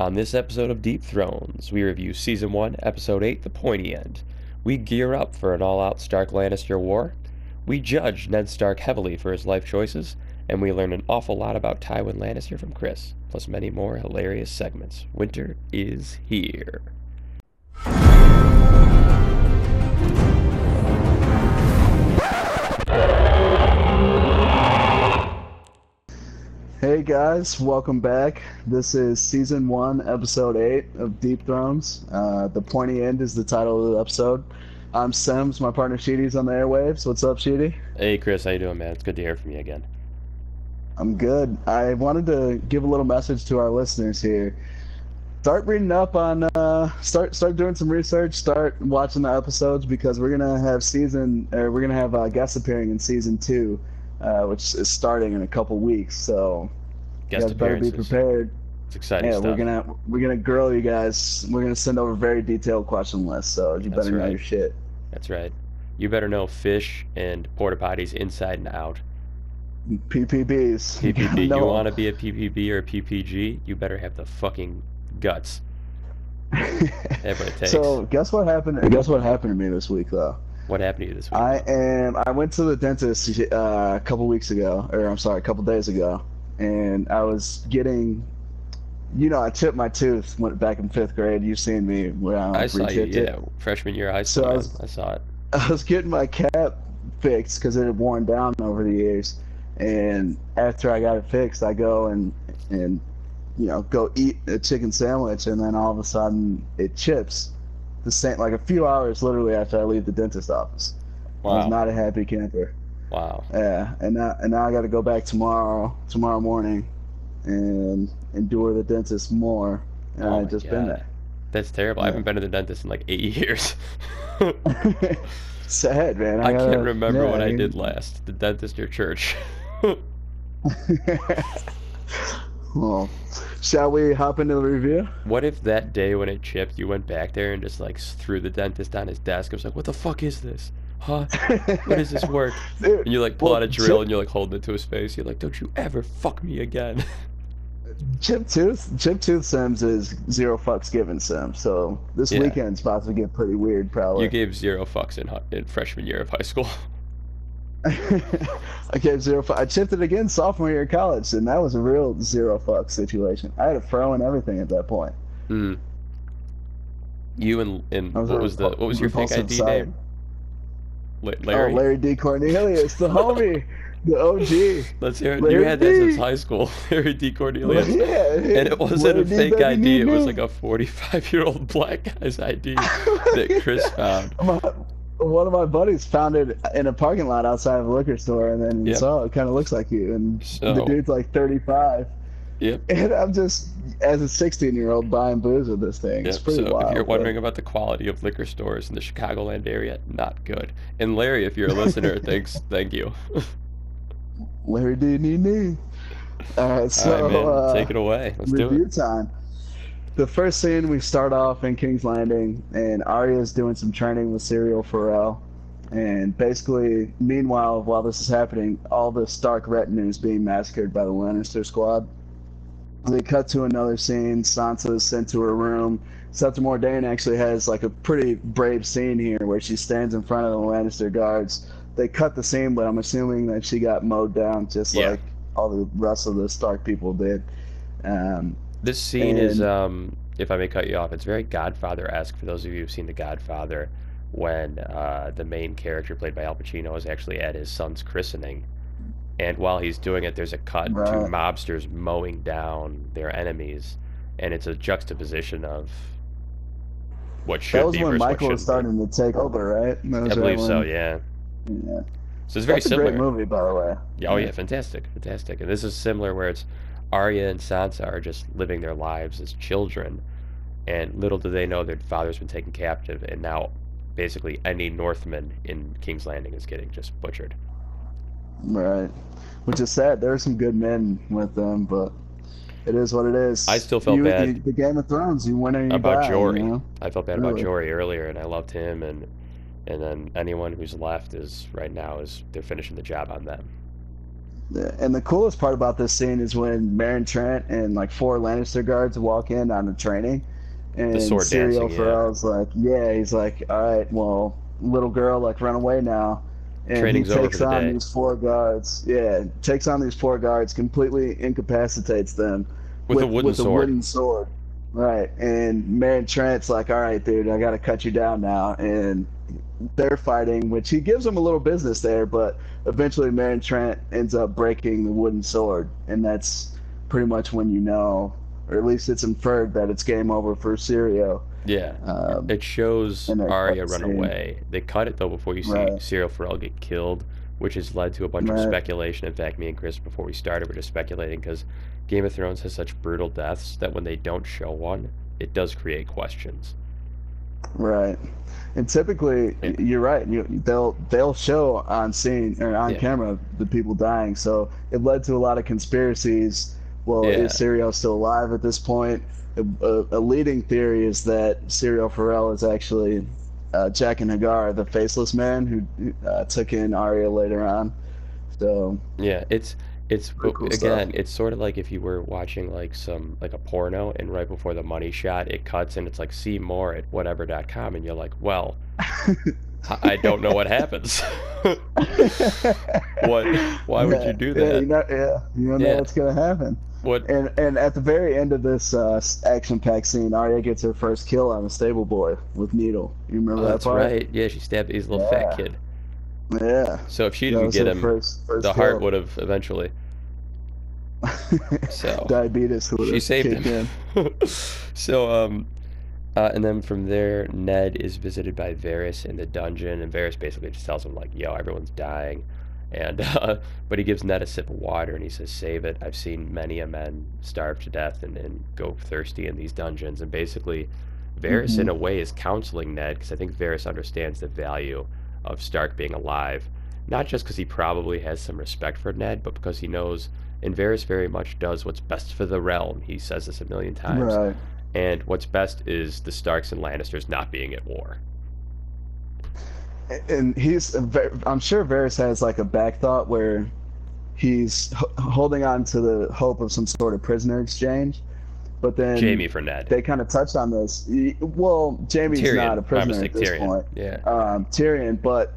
On this episode of Deep Thrones, we review Season 1, Episode 8, The Pointy End. We gear up for an all out Stark Lannister war. We judge Ned Stark heavily for his life choices, and we learn an awful lot about Tywin Lannister from Chris, plus many more hilarious segments. Winter is here. Hey guys, welcome back. This is season one, episode eight of Deep Thrones. Uh, the pointy end is the title of the episode. I'm Sims, my partner Sheedy's on the airwaves. What's up, Sheedy? Hey Chris, how you doing, man? It's good to hear from you again. I'm good. I wanted to give a little message to our listeners here. Start reading up on, uh, start start doing some research. Start watching the episodes because we're gonna have season, or we're gonna have uh, guests appearing in season two uh, which is starting in a couple weeks. So Guest you guys better be prepared. It's exciting Yeah, stuff. we're gonna we're gonna grill you guys. We're gonna send over very detailed question lists, so you That's better know your shit. That's right. You better know fish and porta potties inside and out. PPBs. Gotta You want to be a PPB or a PPG? You better have the fucking guts. So guess what happened? Guess what happened to me this week though. what happened to you this week? I am. I went to the dentist uh, a couple weeks ago, or I'm sorry, a couple days ago, and I was getting. You know, I chipped my tooth. Went back in fifth grade. You've seen me where I, I saw you, it. yeah, freshman year high So. I was- I saw it. I was getting my cap fixed because it had worn down over the years. And after I got it fixed, I go and and you know go eat a chicken sandwich, and then all of a sudden it chips. The same like a few hours literally after I leave the dentist office. I was Wow. not a happy camper. Wow. Yeah, and now and now I got to go back tomorrow tomorrow morning, and endure the dentist more. And Oh my just been there. That's terrible. I haven't been to the dentist in like eight years. Sad man. I gotta- can't remember yeah, what I mean- did last. The dentist or church. well, shall we hop into the review? What if that day when it chipped, you went back there and just like threw the dentist on his desk? I was like, "What the fuck is this? Huh? What does this work?" Dude, And you like pull Well, out a drill chip- and you're like holding it to his face. You're like, "Don't you ever fuck me again." Chip Tooth, Chip Tooth Sims is zero fucks given Sims. So this Yeah. weekend's about to get pretty weird, probably. You gave zero fucks in, in freshman year of high school. I gave zero. Fu- I chipped it again sophomore year of college, and that was a real zero fuck situation. I had a fro and everything at that point. Mm. You and and was what was the what was your fake ID side. name? La- oh, Larry. Oh, Larry D. Cornelius, the homie, the OG. Let's hear it. You Larry had that since high school. Larry D. Cornelius. yeah, And it wasn't Larry a D. fake baby, ID. It was like a 45 year old black guy's ID that Chris found. my, one of my buddies found it in a parking lot outside of a liquor store, and then Yep. saw it kind of looks like you, and the dude's like 35, Yep. and I'm just as a 16 year old buying booze with this thing. It's Yep. pretty So wild. if you're but- wondering about the quality of liquor stores in the Chicagoland area, not good. And Larry, if you're a listener, thanks, thank you. Larry D. Nee Nee. All right, so All right, man, uh, take it away. Let's do it. time. The first scene, we start off in King's Landing, and Arya's doing some training with Syrio Forel. And basically, meanwhile, while this is happening, all the Stark retinue is being massacred by the Lannister squad. They cut to another scene. Sansa is sent to her room. Septa Mordane actually has like a pretty brave scene here where she stands in front of the Lannister guards. They cut the scene, but I'm assuming that she got mowed down just Yeah. like all the rest of the Stark people did. Um, This scene is, um, if I may cut you off, it's very Godfather-esque for those of you who've seen The Godfather, when uh, the main character played by Al Pacino is actually at his son's christening. And while he's doing it, there's a cut to mobsters mowing down their enemies, and it's a juxtaposition of what should that was be when Michael was starting to take over, right? Be. I believe right so, yeah. yeah. So it's very That's a similar. great movie, by the way. Yeah, Oh yeah, fantastic, fantastic. And this is similar where it's Arya and Sansa are just living their lives as children, and little do they know their father's been taken captive, and now basically any Northman in King's Landing is getting just butchered. Right. Which is sad. There are some good men with them, but it is what it is. I still felt You- bad you- the Game of Thrones, you win or you about die, Jory. You know? I felt bad about Jory earlier, and I loved him, and and then anyone who's left is right now is they're finishing the job on them. And the coolest part about this scene is when Meryn Trent and like four Lannister guards walk in on the training, and Syrio Forel's yeah. like, "Yeah," he's like, "All right, well, little girl, like run away now." And Training's he takes on these four guards. Yeah, takes on these four guards, completely incapacitates them with, with a wooden with sword. a wooden sword. Right, and Meryn Trent's like, "All right, dude, I got to cut you down now," and they're fighting, which he gives them a little business there, but eventually Meryn Trent ends up breaking the wooden sword, and that's pretty much when you know, or at least it's inferred that it's game over for Syrio. Yeah, um, it shows Arya run scene. away. They cut it though before you see right. Syrio Forel get killed, which has led to a bunch right. of speculation. In fact, me and Chris, before we started, were just speculating because Game of Thrones has such brutal deaths that when they don't show one, it does create questions. Right, and typically yeah. you're right. You, they'll they'll show on scene or on yeah. camera the people dying. So it led to a lot of conspiracies. Well, yeah. is Syrio still alive at this point? A, a, a, leading theory is that Syrio Forel is actually uh, and H'ghar, the faceless man who uh, took in Arya later on. So yeah, it's it's cool again, stuff. it's sort of like if you were watching like some like a porno and right before the money shot it cuts and it's like see more at whatever.com and you're like, well, I don't know what happens. what why would you do that? Yeah, you know, yeah, you don't know what's gonna happen. What? And and at the very end of this uh, action-packed scene, Arya gets her first kill on a stable boy with needle. You remember oh, that that's part? right. Yeah, she stabbed his little yeah. fat kid. Yeah. So if she didn't get him, first, first the heart would have eventually. so diabetes would she saved him. so um, uh, and then from there, Ned is visited by Varys in the dungeon, and Varys basically just tells him like, "Yo, everyone's dying," and uh, but he gives Ned a sip of water and he says, "Save it. I've seen many a men starve to death and, and go thirsty in these dungeons." And basically, Varys mm-hmm. in a way is counseling Ned because I think Varys understands the value of Stark being alive. Not just because he probably has some respect for Ned, but because he knows, and Varys very much does what's best for the realm. He says this a million times. Right. And what's best is the Starks and Lannisters not being at war. And he's, I'm sure Varys has like a back thought where he's holding on to the hope of some sort of prisoner exchange. But then Jamie for Ned. They kind of touched on this. Well, Jamie's Tyrion. not a prisoner at this Tyrion. point. Yeah. Um, Tyrion, but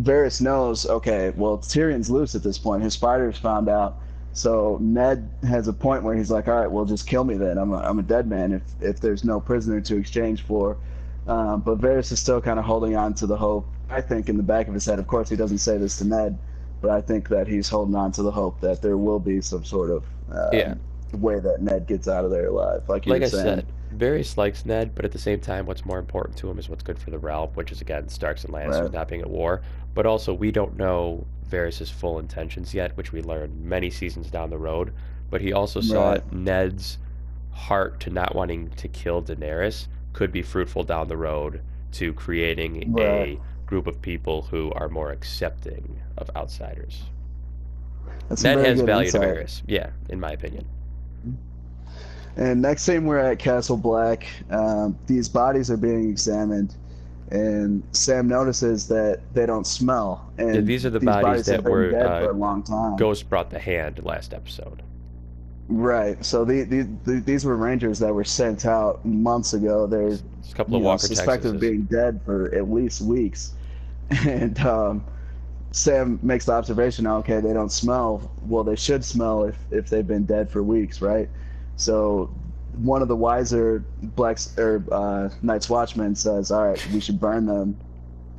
Varys knows. Okay, well, Tyrion's loose at this point. His spiders found out. So Ned has a point where he's like, "All right, well, just kill me then. I'm a, I'm a dead man if if there's no prisoner to exchange for." Um, but Varys is still kind of holding on to the hope. I think in the back of his head. Of course, he doesn't say this to Ned, but I think that he's holding on to the hope that there will be some sort of um, yeah way that Ned gets out of there alive. Like, like I saying. said, Varys likes Ned, but at the same time, what's more important to him is what's good for the realm, which is again Starks and Lannisters right. not being at war. But also, we don't know Varys' full intentions yet, which we learn many seasons down the road. But he also saw right. Ned's heart to not wanting to kill Daenerys could be fruitful down the road to creating right. a group of people who are more accepting of outsiders. That's Ned has value insight. to Varys, yeah, in my opinion. And next scene, we're at Castle Black. Um, these bodies are being examined, and Sam notices that they don't smell. And yeah, these are the these bodies, bodies that were dead uh, for a long time. Ghost brought the hand last episode. Right. So the, the, the, these were rangers that were sent out months ago. They're a couple of Walker know, suspected of being dead for at least weeks, and um, Sam makes the observation. Okay, they don't smell. Well, they should smell if if they've been dead for weeks, right? So one of the wiser blacks or uh, Night's Watchmen says, "All right, we should burn them,"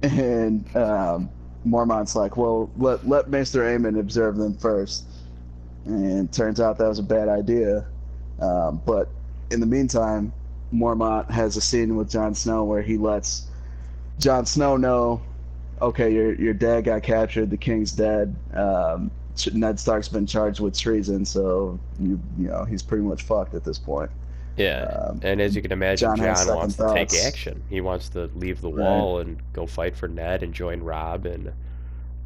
and um, Mormont's like, "Well, let let Maester Aemon observe them first. And turns out that was a bad idea. Um, but in the meantime, Mormont has a scene with Jon Snow where he lets Jon Snow know, "Okay, your your dad got captured. The king's dead. Um, Ned Stark's been charged with treason, so you you know he's pretty much fucked at this point. Yeah, um, and as you can imagine, John, Jon wants to take action. He wants to leave the wall right. and go fight for Ned and join Rob, and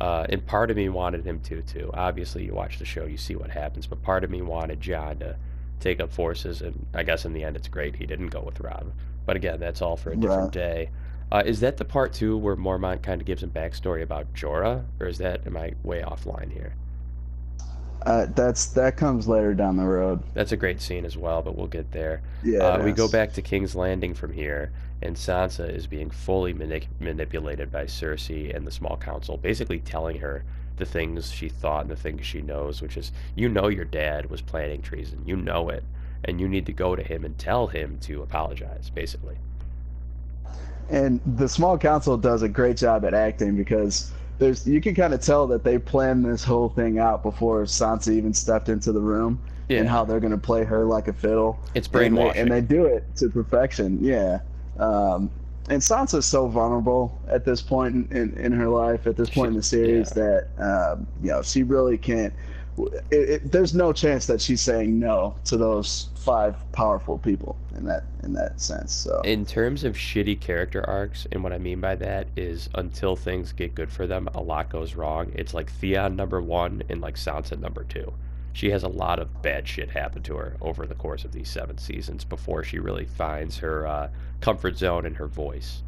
uh, and part of me wanted him to too. Obviously, you watch the show, you see what happens, but part of me wanted John to take up forces, and I guess in the end, it's great he didn't go with Rob. But again, that's all for a different right. day. Uh, is that the part two where Mormont kind of gives him backstory about Jorah, or is that am I way offline here? Uh, that's that comes later down the road. That's a great scene as well, but we'll get there. Yeah. Uh, we go back to King's Landing from here, and Sansa is being fully manip- manipulated by Cersei and the Small Council, basically telling her the things she thought and the things she knows, which is, you know, your dad was planning treason, you know it, and you need to go to him and tell him to apologize, basically. And the small council does a great job at acting because there's you can kind of tell that they planned this whole thing out before Sansa even stepped into the room Yeah. and how they're going to play her like a fiddle. It's And they, and they do it to perfection. Yeah. Um, and Sansa's so vulnerable at this point in, in, in her life, at this point in the series, that um, you know she really can't. It, it, there's no chance that she's saying no to those five powerful people in that in that sense. So In terms of shitty character arcs, and what I mean by that is until things get good for them, a lot goes wrong. It's like Theon number one and like Sansa number two. She has a lot of bad shit happen to her over the course of these seven seasons before she really finds her uh, comfort zone and her voice.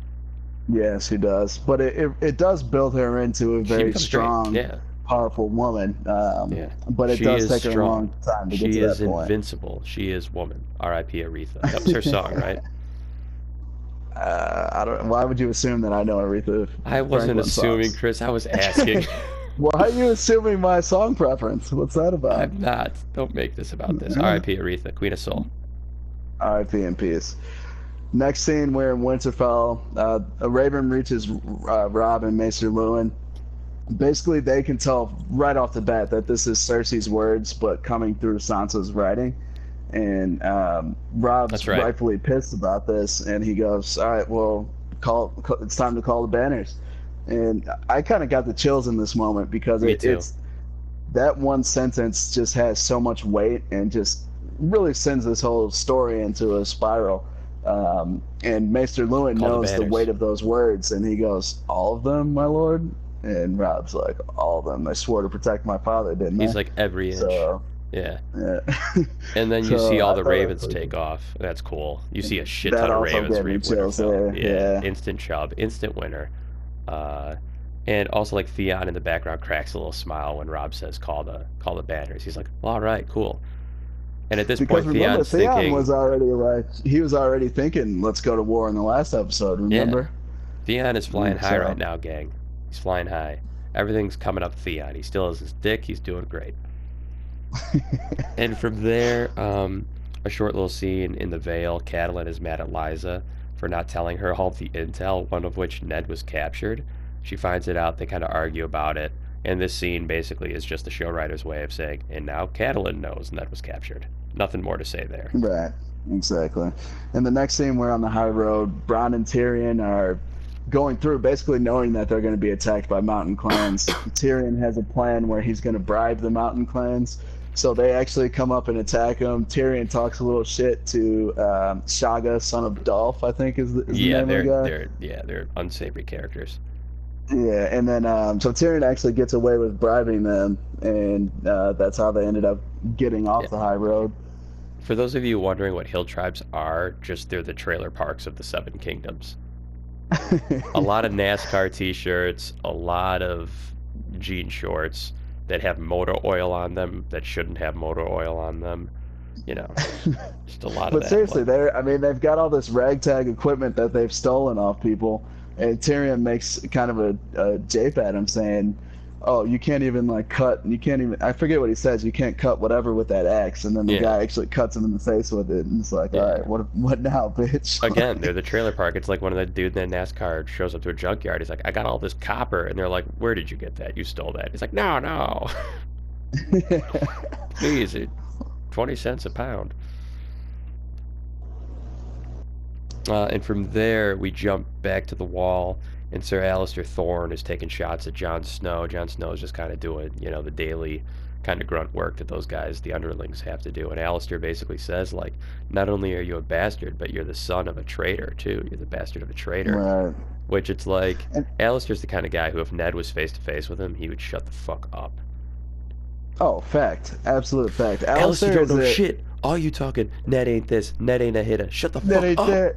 yes, she does. But it, it, it does build her into a very great. strong, Yeah, powerful woman. Um, Yeah. But it She does is take her a strong. long time to get she to is that point. invincible. She is woman. R.I.P. Aretha. That was her song, right? Uh, I don't. Why would you assume that I know Aretha? I wasn't Franklin assuming, songs? Chris. I was asking. Why are you assuming my song preference? What's that about? I'm not. Don't make this about this. Mhm. R.I.P. Aretha, Queen of Soul. R.I.P. in peace. Next scene, we're in Winterfell. Uh, a Raven reaches uh, Rob and Maester Luwin. Basically, they can tell right off the bat that this is Cersei's words, but coming through Sansa's writing. And um, Rob's right. rightfully pissed about this, and he goes, "All right, well, call. it's time to call the banners." And I kind of got the chills in this moment because it, it's that one sentence just has so much weight and just really sends this whole story into a spiral. Um, and Maester Luwin Call knows the, banners. weight of those words, and he goes, "All of them, my lord." And Rob's like, "All of them. I swore to protect my father, didn't He's they?" like every inch. so, Yeah. yeah. And then you So, see all I the ravens take off. That's cool. You see a shit ton of ravens gave me reap chills Winterfell. Yeah, yeah. instant chub, instant winner. Uh, and also like Theon in the background cracks a little smile when Rob says call the call the banners. He's like, well, all right, cool. And at this because point, remember, Theon's Theon thinking was already like, he was already thinking, "Let's go to war." In the last episode, remember? Theon is flying Mm, high so- right now, gang. He's flying high. Everything's coming up Theon. He still has his dick. He's doing great. And from there, um, a short little scene in the Vale. Catelyn is mad at Lysa for not telling her all the intel, one of which Ned was captured. She finds it out. They kind of argue about it. And this scene basically is just the show writer's way of saying, and now Catelyn knows Ned was captured. Nothing more to say there. Right, exactly. And the next scene, we're on the high road. Bronn and Tyrion are going through, basically knowing that they're going to be attacked by mountain clans. Tyrion has a plan where he's going to bribe the mountain clans. So they actually come up and attack him. Tyrion talks a little shit to um, Shagga, son of Dolf, I think is the, is the name of the guy. they're yeah they're unsavory characters. Yeah, and then um, so Tyrion actually gets away with bribing them, and uh, that's how they ended up getting off Yeah. the high road. For those of you wondering what hill tribes are, just they're the trailer parks of the Seven Kingdoms. A lot of NASCAR T-shirts, a lot of jean shorts that have motor oil on them that shouldn't have motor oil on them. You know, just a lot of But seriously, like- they're I mean they've got all this ragtag equipment that they've stolen off people, and Tyrion makes kind of a, a jape at him saying, "Oh, you can't even like cut. You can't even. I forget what he says. You can't cut whatever with that axe, And then the Yeah. guy actually cuts him in the face with it, and it's like, Yeah. "All right, what what now, bitch?" Again, they're the trailer park. It's like one of the dude in the NASCAR shows up to a junkyard. He's like, "I got all this copper," and they're like, "Where did you get that? You stole that?" He's like, "No, no, please, it, twenty cents a pound." Uh, and from there, we jump back to the wall, and Sir Alistair Thorne is taking shots at Jon Snow. Jon Snow is just kind of doing, you know, the daily kind of grunt work that those guys, the underlings, have to do. And Alistair basically says, like, not only are you a bastard, but you're the son of a traitor, too. You're the bastard of a traitor. right. Which it's like, And- Alistair's the kind of guy who, if Ned was face to face with him, he would shut the fuck up. Oh, fact, absolute fact. Alistair Alistair don't know a- shit. All you talking, Ned ain't this, Ned ain't a hitter. Shut the Ned fuck ain't up. that.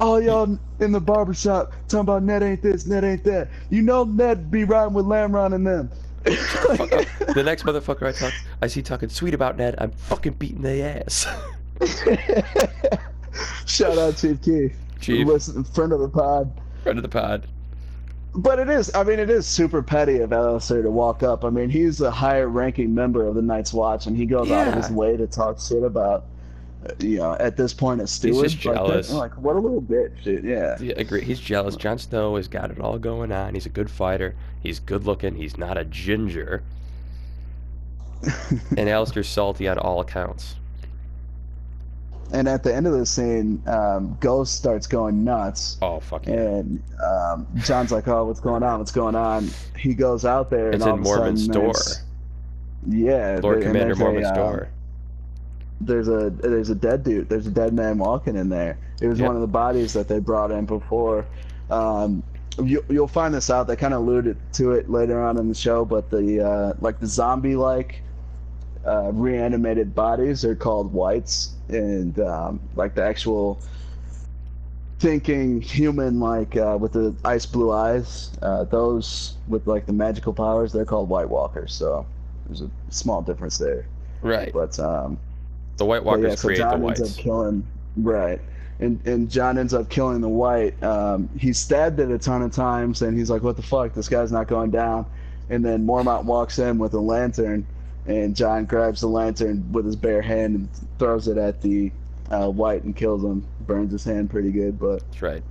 All y'all in the barber shop talking about Ned ain't this, Ned ain't that. You know Ned be riding with Lamron and them. The next motherfucker I talk, I see talking sweet about Ned, I'm fucking beating their ass. Shout out Chief Keef. Chief, Listen, friend of the pod. friend of the pod. But it is, I mean, it is super petty of Alistair to walk up. I mean, he's a higher ranking member of the Night's Watch, and he goes out of his way to talk shit about, you know, at this point, a steward. just like, that- jealous. like, what a little bitch, dude. Yeah. Yeah, agree. He's jealous. Jon Snow has got it all going on. He's a good fighter. He's good looking. He's not a ginger. And Alistair's salty on all accounts. And at the end of the scene, um, Ghost starts going nuts. Oh fuck yeah! And um, John's like, "Oh, what's going on? What's going on?" He goes out there, and It's all in a sudden door. Yeah, Lord and Commander a, Mormont's uh, door. There's a there's a dead dude. There's a dead man walking in there. It was Yep. one of the bodies that they brought in before. Um, you, you'll find this out. They kind of alluded to it later on in the show, but the uh, like the zombie like uh, reanimated bodies are called whites, and um, like the actual thinking human like uh, with the ice blue eyes, uh, those with like the magical powers, they're called White Walkers. So there's a small difference there. Right. But um, The White Walkers yeah, so create John the ends whites. up killing right, and and John ends up killing the white. Um, he's stabbed it a ton of times, and he's like, "What the fuck? This guy's not going down." And then Mormont walks in with a lantern, and John grabs the lantern with his bare hand and throws it at the uh, white and kills him. Burns his hand pretty good, but That's right.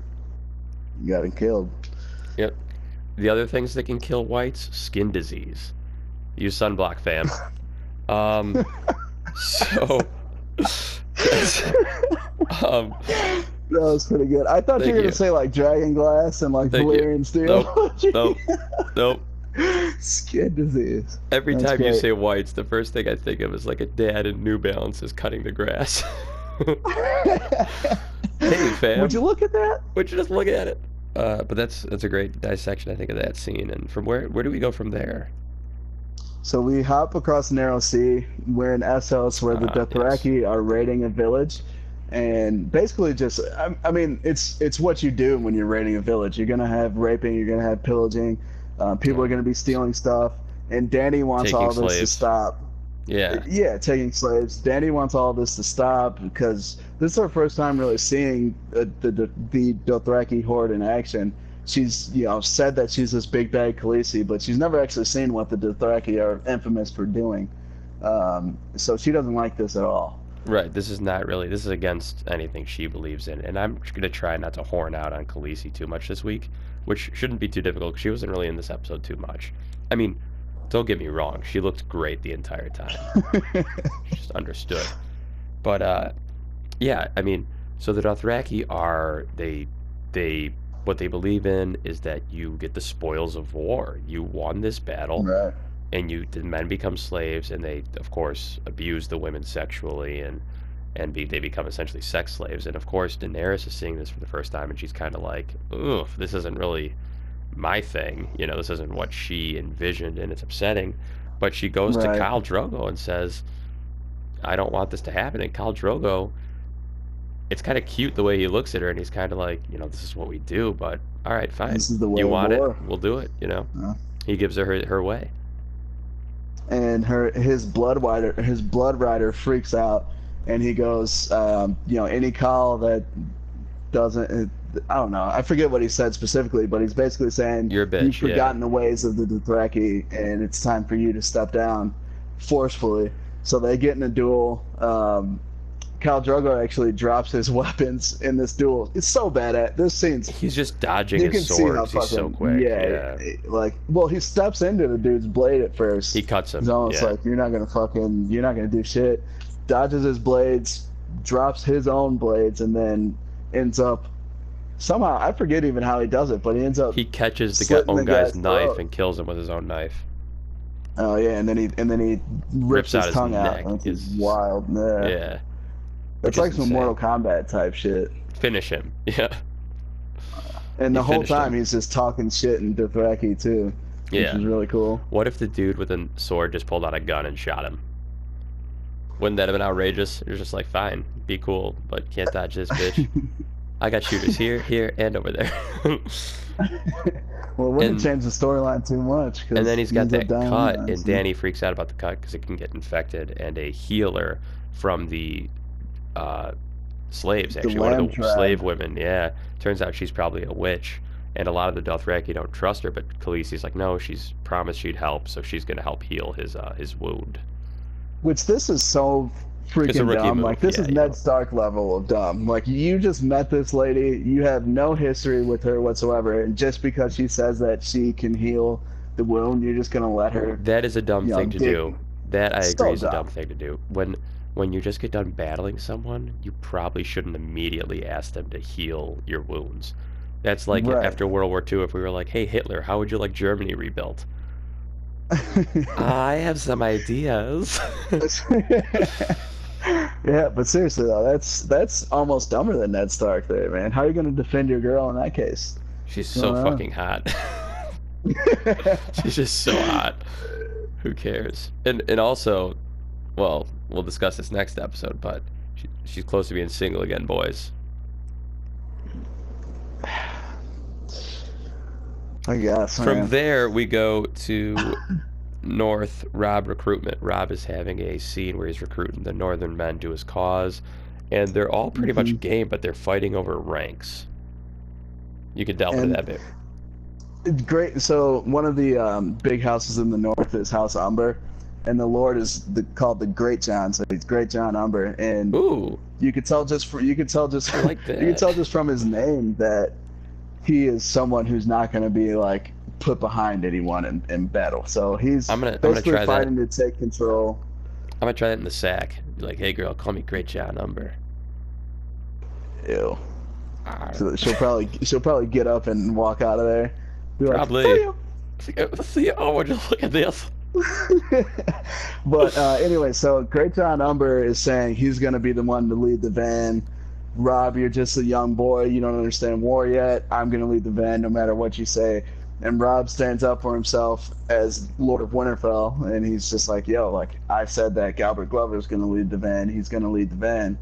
got him killed. Yep. The other things that can kill whites: skin disease. Use sunblock, fam. Um. So. um. That was pretty good. I thought you were gonna you. say like Dragon Glass and like Thank you. Valyrian Steel. Nope. Nope. Skin disease. Every That's time you say whites, the first thing I think of is like a dad in New Balance is cutting the grass. hey, fam. Would you look at that? Would you just look at it? Uh, but that's that's a great dissection, I think, of that scene. And from where where do we go from there? So we hop across the narrow sea. We're in Essos, where the yes. Dothraki are raiding a village, and basically just, I, I mean, it's it's what you do when you're raiding a village. You're gonna have raping, you're gonna have pillaging, uh, people Yeah. are gonna be stealing stuff, and Danny wants Taking all this to stop. Yeah, Yeah, taking slaves. Danny wants all this to stop because this is our first time really seeing uh, the, the the Dothraki horde in action. She's you know said that she's this big bad Khaleesi, but she's never actually seen what the Dothraki are infamous for doing. Um, so she doesn't like this at all. right. This is not really. This is against anything she believes in, and I'm gonna try not to horn out on Khaleesi too much this week, which shouldn't be too difficult. She wasn't really in this episode too much. I mean, don't get me wrong. She looked great the entire time. just understood. But uh, yeah, I mean, so the Dothraki are they they what they believe in is that you get the spoils of war. You won this battle, right. and you the men become slaves, and they of course abuse the women sexually, and and be, they become essentially sex slaves. And of course, Daenerys is seeing this for the first time, and she's kind of like, "Ugh, this isn't really my thing. You know, this isn't what she envisioned, and it's upsetting." But she goes Right. to Khal Drogo and says, "I don't want this to happen." And Khal Drogo, it's kind of cute the way he looks at her, and he's kind of like, "You know, this is what we do." But all right, fine. This is the way you want war. it? We'll do it. You know. Yeah. He gives her her, her way. and her his blood rider his blood rider freaks out and he goes um, you know any call that doesn't I don't know I forget what he said specifically but he's basically saying You're bitch, you've yeah. forgotten the ways of the Dothraki and it's time for you to step down forcefully so they get in a duel um, Khal Drogo actually drops his weapons in this duel it's so bad at this scene's He's just dodging you his swords. He's so quick. yeah, Yeah. like well he steps into the dude's blade at first He cuts him. He's almost yeah. like you're not gonna fucking you're not gonna do shit. Dodges his blades, drops his own blades, and then ends up somehow I forget even how he does it, but he ends up he catches the guy, own the guy's guy's knife throat. and kills him with his own knife. oh yeah, and then he and then he rips, Rips out his his tongue out. neck. That's It's- wild. Yeah. Yeah. It's like some insane. Mortal Kombat type shit. Finish him. Yeah. And the He whole time him. he's just talking shit in Dothraki too, Yeah. which is really cool. What if the dude with a sword just pulled out a gun and shot him? Wouldn't that have been outrageous? You're just like, fine, be cool, but can't dodge this bitch. I got shooters here, here, and over there. well, it wouldn't And- change the storyline too much. 'cause and then he's got that cut, and. Danny freaks out about the cut because it can get infected, and a healer from the uh, slaves, actually, one of the slave women, yeah, turns out she's probably a witch. And a lot of the Dothraki don't trust her, but Khaleesi's like, no, she's promised she'd help, so she's gonna help heal his uh, his wound. Which this is so freaking dumb. move, Like this yeah, is Ned know. Stark level of dumb. Like you just met this lady, you have no history with her whatsoever, and just because she says that she can heal the wound, you're just gonna let her. That is a dumb thing to dick- do. That I agree is a dumb. dumb thing to do. When when you just get done battling someone, you probably shouldn't immediately ask them to heal your wounds. That's like Right. after World War II, if we were like, "Hey Hitler, how would you like Germany rebuilt?" I have some ideas. yeah, but seriously though, that's that's almost dumber than Ned Stark there, man. How are you gonna defend your girl in that case? She's so Uh-huh. fucking hot. She's just so hot. Who cares? And and also, well, we'll discuss this next episode, but she, she's close to being single again, boys. I guess. From man. there, we go to North Rob recruitment. Rob is having a scene where he's recruiting the Northern men to his cause, and they're all pretty Mhm. much game, but they're fighting over ranks. You could delve into that bit. It's great. So one of the um, big houses in the north is House Umber, and the Lord is the, called the Great John. So he's Great John Umber, and Ooh, you could tell just from you could tell just like you could tell just from his name that he is someone who's not going to be like put behind anyone in, in battle. So he's I'm gonna- I'm gonna basically try that. fighting to take control. I'm gonna try that in the sack. Be like, hey girl, call me Great John Umber. Ew. So she'll probably she'll probably get up and walk out of there. Be like, Probably. "Theo." Uh, see, oh, would you look at this? but uh, anyway, so Great John Umber is saying he's going to be the one to lead the van. Rob, you're just a young boy. You don't understand war yet. I'm going to lead the van no matter what you say. And Rob stands up for himself as Lord of Winterfell, and he's just like, "Yo, like I said that Galbert Glover is going to lead the van. He's going to lead the van."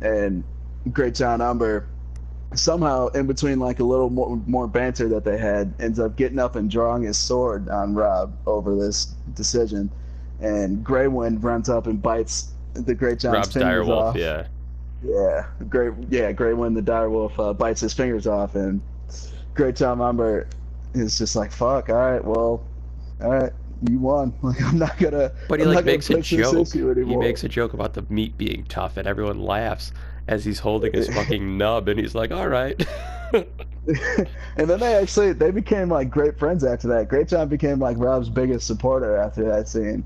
And Great John Umber somehow in between like a little more, more banter that they had ends up getting up and drawing his sword on Rob over this decision and Grey Wind runs up and bites the Great John's Rob's fingers direwolf, off. yeah. Yeah, Great yeah, Grey Wind the direwolf uh, bites his fingers off and Great John Umber is just like fuck, all right, well, all right, you won. Like I'm not gonna But he I'm like makes a joke. He makes a joke about the meat being tough, and everyone laughs as he's holding his fucking nub, and he's like, "All right." and then they actually they became like great friends after that. Great John became like Rob's biggest supporter after that scene.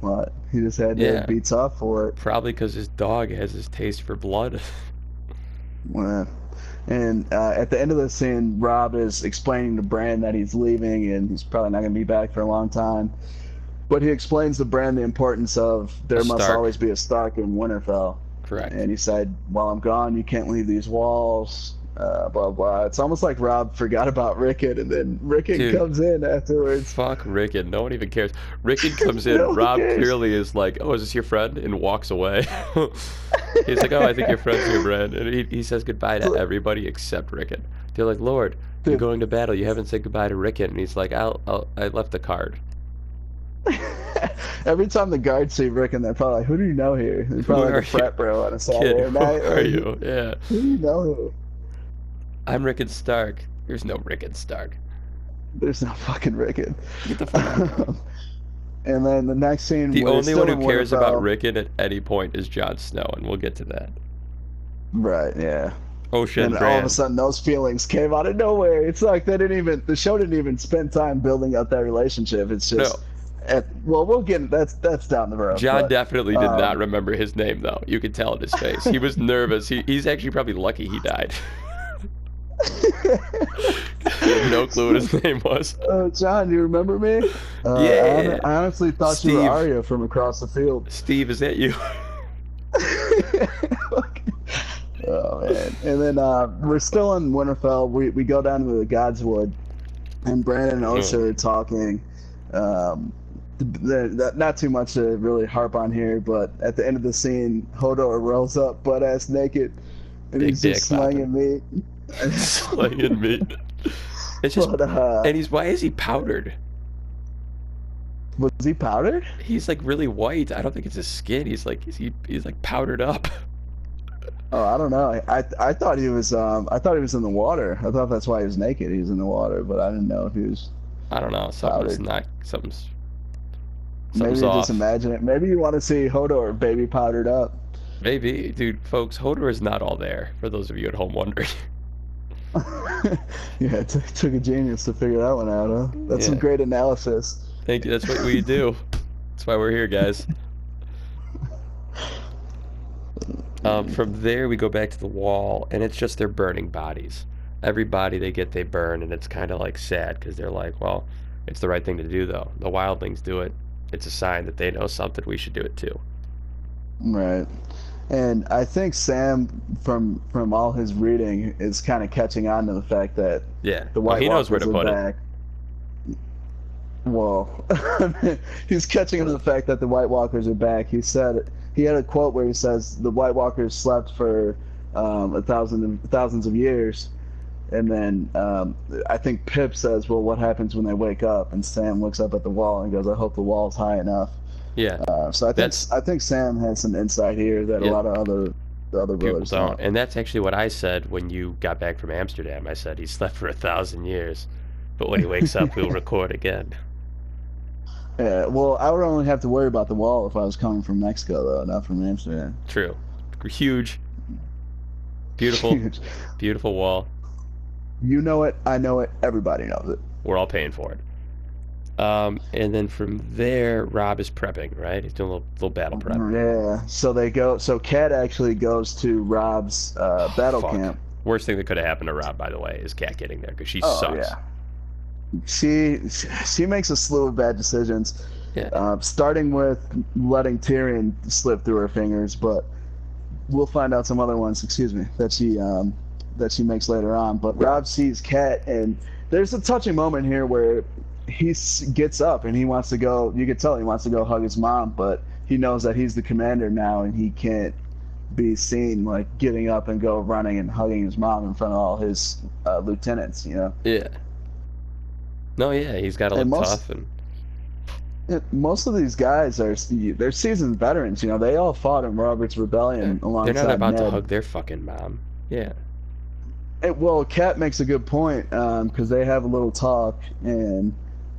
What he just had to Yeah. be tough for it. Probably because his dog has his taste for blood. Well, And uh, at the end of the scene, Rob is explaining to Bran that he's leaving and he's probably not going to be back for a long time. But he explains to Bran the importance of there A must Stark. always be a Stark in Winterfell. Correct. And he said, while I'm gone, you can't leave these walls. Uh, blah blah. It's almost like Rob forgot about Rickett, and then Rickett Dude. comes in afterwards. Fuck Rickett. No one even cares. Rickett comes in. No Rob cares. clearly is like, "Oh, is this your friend?" and walks away. He's like, "Oh, I think your friend's your friend," and he, he says goodbye to everybody except Rickett. They're like, "Lord, you're going to battle. You haven't said goodbye to Rickett." And he's like, "I'll, I'll I left the card." Every time the guards see Rickon, they're probably like, "Who do you know here?" They're probably are like a you? frat bro on a Saturday Kid, who night. are like, you? Yeah, Who do you know here? I'm Rickon Stark. There's no Rickon Stark. There's no fucking Rickon. Get the fuck out. and then the next scene. The only one who cares about Winterfell. Rickon at any point is Jon Snow, and we'll get to that. Right. Yeah. Ocean and all of a sudden, those feelings came out of nowhere. It's like they didn't even. The show didn't even spend time building up that relationship. It's just. No. At, well, we'll get that's that's down the road. John but- definitely did um, not remember his name, though. You could tell in his face. He was nervous. He, he's actually probably lucky he died. no clue what his name was. Uh, John, do you remember me? Uh, I Yeah. hon- I, honestly thought you were Arya from across the field. Steve, is that you? oh man! And then uh, we're still in Winterfell. We we go down to the Godswood, and Brandon and Osha are talking. Um, the, the, not too much to really harp on here, but at the end of the scene, Hodor rolls up butt ass naked and Big he's just dick slinging meat. Slinging meat. It's just, But, uh, and he's why is he powdered? was he powdered? He's like really white. I don't think it's his skin. He's like he's, he, he's like powdered up. Oh, I don't know. I I thought he was um I thought he was in the water. I thought that's why he was naked. He was in the water, but I didn't know if he was. I don't know. Something's Powdered. not. Something's. Maybe Something's you off. just imagine it. Maybe you want to see Hodor baby powdered up. Maybe, dude, folks. Hodor is not all there. For those of you at home wondering. yeah, it took, took a genius to figure that one out, huh? That's some great analysis. Thank you. That's what we do. That's why we're here, guys. Um, from there, we go back to the wall, and it's just their burning bodies. Every body they get, they burn, and it's kind of like sad because they're like, well, it's the right thing to do, though. The wildlings do it. It's a sign that they know something. We should do it too. Right. And I think Sam, from from all his reading, is kind of catching on to the fact that Yeah. the well, White he knows where Walkers to are put it. back. Well, he's catching on to the fact that the White Walkers are back. He said he had a quote where he says the White Walkers slept for um, a thousand thousands of years, and then um, I think Pip says, "Well, what happens when they wake up?" And Sam looks up at the wall and goes, "I hope the wall's high enough." Yeah. Uh, so I think That's- I think Sam has some insight here that Yeah. a lot of other the other brothers don't. And that's actually what I said when you got back from Amsterdam. I said he slept for a thousand years, but when he wakes up, we'll record again. Yeah, well, I would only have to worry about the wall if I was coming from Mexico, though, not from Amsterdam. True. Huge. Beautiful, Huge. beautiful wall. You know it. I know it. Everybody knows it. We're all paying for it. Um, and then from there, Rob is prepping, right? He's doing a little, little battle prep. Yeah. So they go. So Kat actually goes to Rob's uh, battle Fuck. camp. Worst thing that could have happened to Rob, by the way, is Kat getting there because she Oh sucks. yeah. She she makes a slew of bad decisions. Yeah. Uh, starting with letting Tyrion slip through her fingers, but we'll find out some other ones. Excuse me, that she um, that she makes later on. But Rob sees Kat, and there's a touching moment here where he gets up and he wants to go. You can tell he wants to go hug his mom, but he knows that he's the commander now, and he can't be seen like getting up and go running and hugging his mom in front of all his uh, lieutenants. You know. Yeah. No, yeah, he's got to look most- tough and Yeah, most of these guys are they're seasoned veterans. You know, they all fought in Robert's Rebellion alongside. they're alongside not about to hug their fucking mom. Yeah. And, well, Kat makes a good point um, because they have a little talk, and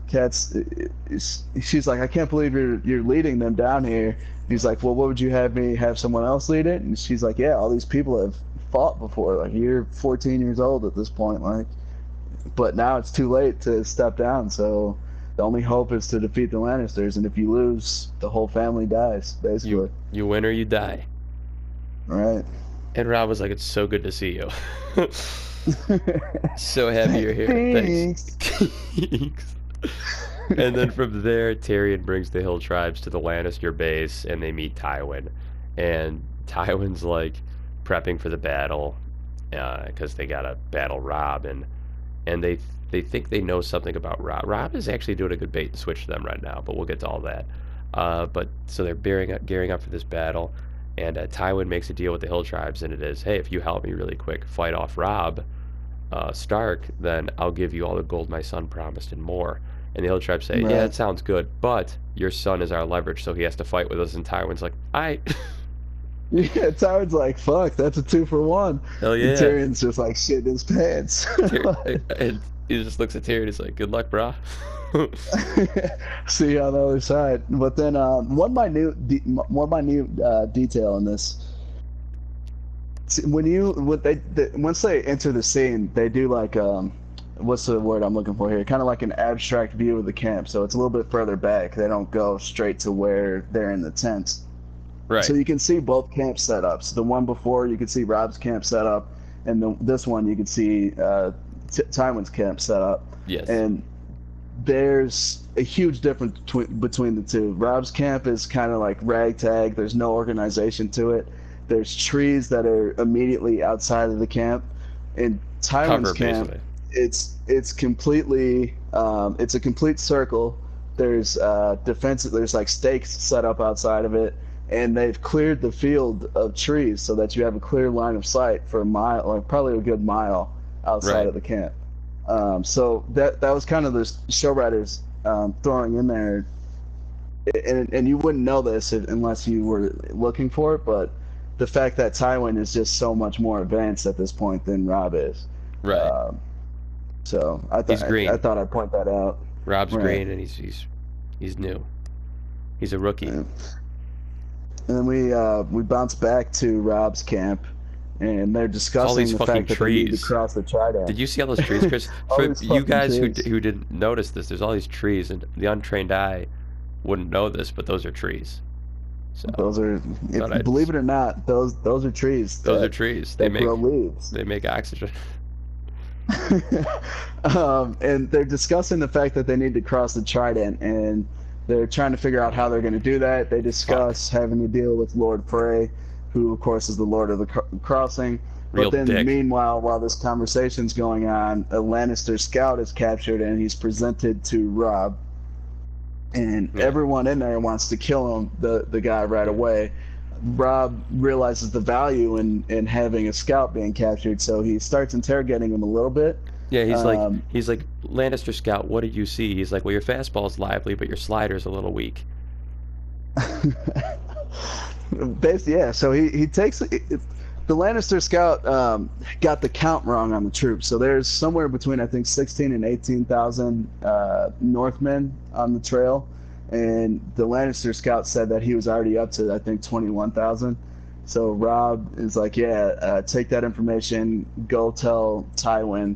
Kat's uh, is- she's like, "I can't believe you're you're leading them down here." He's like, "Well, what would you have me have someone else lead it?" And she's like, "Yeah, all these people have fought before. Like you're 14 years old at this point, like, but now it's too late to step down. So." The only hope is to defeat the Lannisters, and if you lose, the whole family dies, basically. You you win or you die. Right. And Rob was like, "It's so good to see you. so happy you're here. Thanks." Thanks. and then from there, Tyrion brings the Hill tribes to the Lannister base, and they meet Tywin. And Tywin's like prepping for the battle because they got to battle Rob, and and they they think they know something about Rob. Rob is actually doing a good bait and switch to them right now, but we'll get to all that. Uh, but so they're gearing up, gearing up for this battle, and uh, Tywin makes a deal with the Hill tribes, and it is, hey, if you help me really quick fight off Rob uh, Stark, then I'll give you all the gold my son promised and more. And the Hill tribes say, yeah, Right. it sounds good, but your son is our leverage, so he has to fight with us. And Tywin's like, I, Yeah, Tywin's like, fuck, that's a two for one. hell And yeah. Tyrion's just like shitting his pants. Tyr- and he just looks at Tyrion. And he's like, "Good luck, brah." See you on the other side. But then um, one minute, de- one minute uh, detail in this. See, When you when they, the once they enter the scene, they do like um, what's the word I'm looking for here? Kind of like an abstract view of the camp. So it's a little bit further back. They don't go straight to where they're in the tent. right. So you can see both camp setups. The one before you can see Rob's camp setup, and the, this one you can see uh, T- Tywin's camp setup. yes. And there's a huge difference between between the two. Rob's camp is kind of like ragtag. There's no organization to it. There's trees that are immediately outside of the camp. In Tywin's Cover camp, basically. it's it's completely um, it's a complete circle. There's uh, defensive. There's like stakes set up outside of it. and they've cleared the field of trees so that you have a clear line of sight for a mile, like probably a good mile outside Right. of the camp. Um, so that that was kind of the show writers um, throwing in there, and and you wouldn't know this if- unless you were looking for it, but the fact that Tywin is just so much more advanced at this point than Rob is. Right. Um, so I thought. I, I thought I'd point that out. Rob's right. green, and he's he's he's new. He's a rookie. Yeah. And then we uh, we bounce back to Rob's camp, and they're discussing all these the fucking fact that they need to trees. cross the trident. Did you see all those trees, Chris? For you guys who trees. d- who didn't notice this, there's all these trees, and the untrained eye wouldn't know this, but those are trees. So Those are, if, believe it or not, those those are trees. those that, are trees. They make grow leaves. they make oxygen. um, and they're discussing the fact that they need to cross the trident, and they're trying to figure out how they're going to do that. They discuss having to deal with Lord Frey, who of course is the Lord of the cro- Crossing. Real but then, dick. meanwhile, while this conversation's going on, a Lannister scout is captured and he's presented to Rob. And Yeah. everyone in there wants to kill him, the the guy right away. Rob realizes the value in in having a scout being captured, so he starts interrogating him a little bit. Yeah, he's like Um, he's like Lannister scout. What did you see? He's like, well, your fastball's lively, but your slider's a little weak. Basically, yeah. So he he takes it, the Lannister scout um, got the count wrong on the troops. So there's somewhere between I think 16 and 18 thousand uh, Northmen on the trail, and the Lannister scout said that he was already up to I think 21 thousand. So Rob is like, yeah, uh, take that information, go tell Tywin